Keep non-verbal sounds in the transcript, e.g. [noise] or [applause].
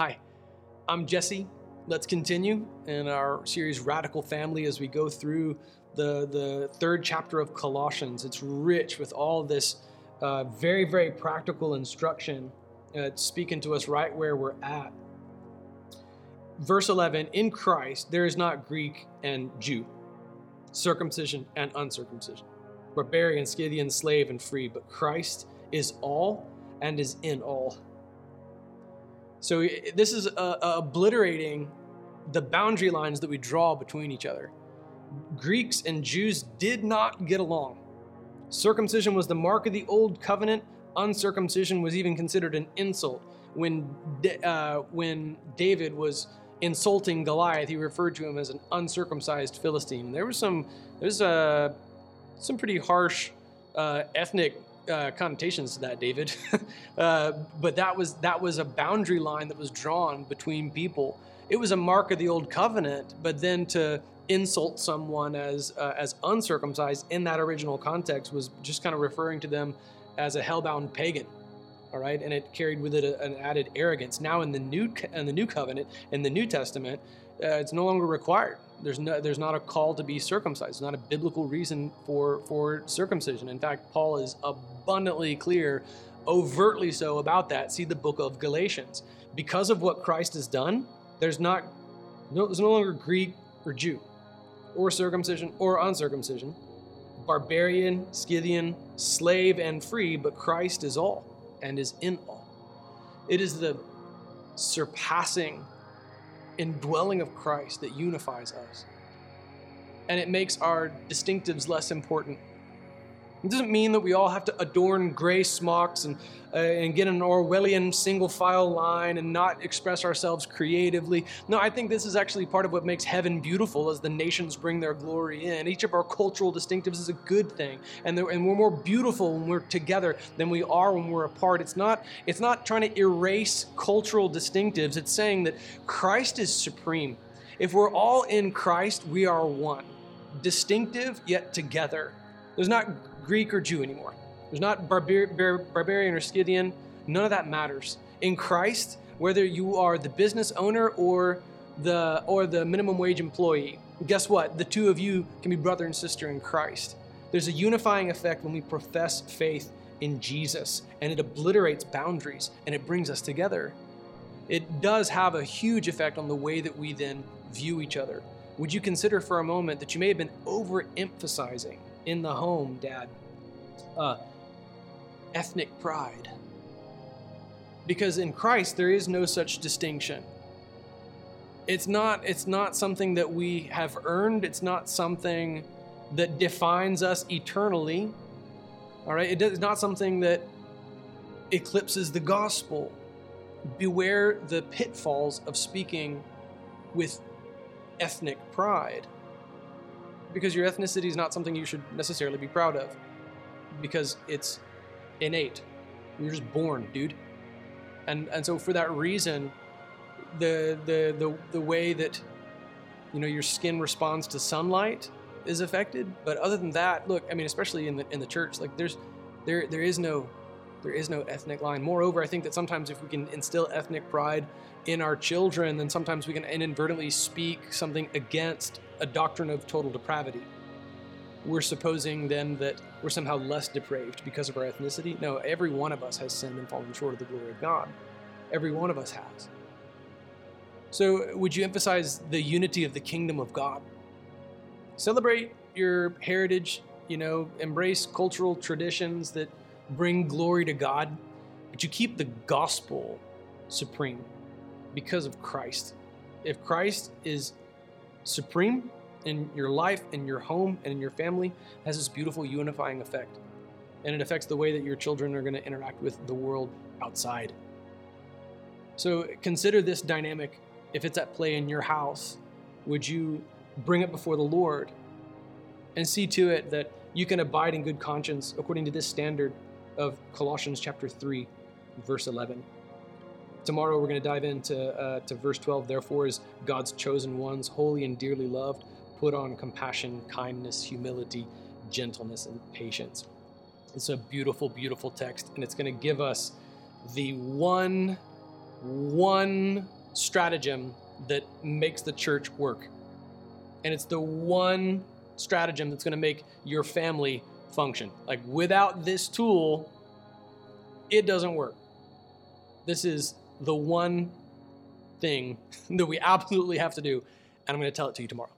Hi, I'm Jesse. Let's continue in our series Radical Family as we go through the, the third chapter of Colossians. It's rich with all this uh, very, very practical instruction uh, speaking to us right where we're at. Verse 11 In Christ, there is not Greek and Jew, circumcision and uncircumcision, barbarian, Scythian, slave, and free, but Christ is all and is in all. So this is uh, obliterating the boundary lines that we draw between each other. Greeks and Jews did not get along. Circumcision was the mark of the old covenant. Uncircumcision was even considered an insult. When uh, when David was insulting Goliath, he referred to him as an uncircumcised Philistine. There was some there's uh, some pretty harsh uh, ethnic uh, connotations to that, David. [laughs] uh, but that was that was a boundary line that was drawn between people. It was a mark of the old covenant, but then to insult someone as uh, as uncircumcised in that original context was just kind of referring to them as a hellbound pagan. All right, and it carried with it a, an added arrogance. Now in the new in the new covenant in the New Testament, uh, it's no longer required. There's no there's not a call to be circumcised. Not a biblical reason for for circumcision. In fact, Paul is abundantly clear, overtly so about that. See the book of Galatians. Because of what Christ has done, there's not no, there's no longer Greek or Jew or circumcision or uncircumcision, barbarian, Scythian, slave, and free, but Christ is all and is in all. It is the surpassing indwelling of Christ that unifies us. And it makes our distinctives less important it doesn't mean that we all have to adorn gray smocks and, uh, and get an Orwellian single file line and not express ourselves creatively. No, I think this is actually part of what makes heaven beautiful as the nations bring their glory in. Each of our cultural distinctives is a good thing, and, and we're more beautiful when we're together than we are when we're apart. It's not, it's not trying to erase cultural distinctives, it's saying that Christ is supreme. If we're all in Christ, we are one. Distinctive, yet together. There's not Greek or Jew anymore. There's not barbar- bar- barbarian or Scythian. None of that matters. In Christ, whether you are the business owner or the or the minimum wage employee, guess what? The two of you can be brother and sister in Christ. There's a unifying effect when we profess faith in Jesus, and it obliterates boundaries and it brings us together. It does have a huge effect on the way that we then view each other. Would you consider for a moment that you may have been overemphasizing in the home, Dad. Uh, ethnic pride. Because in Christ, there is no such distinction. It's not, it's not something that we have earned, it's not something that defines us eternally. All right? It's not something that eclipses the gospel. Beware the pitfalls of speaking with ethnic pride because your ethnicity is not something you should necessarily be proud of because it's innate. You're just born, dude. And and so for that reason, the the the the way that you know your skin responds to sunlight is affected. But other than that, look, I mean, especially in the in the church, like there's there there is no there is no ethnic line. Moreover, I think that sometimes if we can instill ethnic pride in our children, then sometimes we can inadvertently speak something against a doctrine of total depravity. We're supposing then that we're somehow less depraved because of our ethnicity. No, every one of us has sinned and fallen short of the glory of God. Every one of us has. So, would you emphasize the unity of the kingdom of God? Celebrate your heritage, you know, embrace cultural traditions that bring glory to God, but you keep the gospel supreme because of Christ. If Christ is supreme in your life, in your home, and in your family, has this beautiful unifying effect. And it affects the way that your children are going to interact with the world outside. So consider this dynamic. If it's at play in your house, would you bring it before the Lord and see to it that you can abide in good conscience according to this standard of Colossians chapter 3, verse 11? Tomorrow we're going to dive into uh, to verse 12. Therefore, as God's chosen ones, holy and dearly loved, put on compassion, kindness, humility, gentleness, and patience. It's a beautiful, beautiful text, and it's going to give us the one one stratagem that makes the church work. And it's the one stratagem that's going to make your family function. Like without this tool, it doesn't work. This is the one thing [laughs] that we absolutely have to do, and I'm going to tell it to you tomorrow.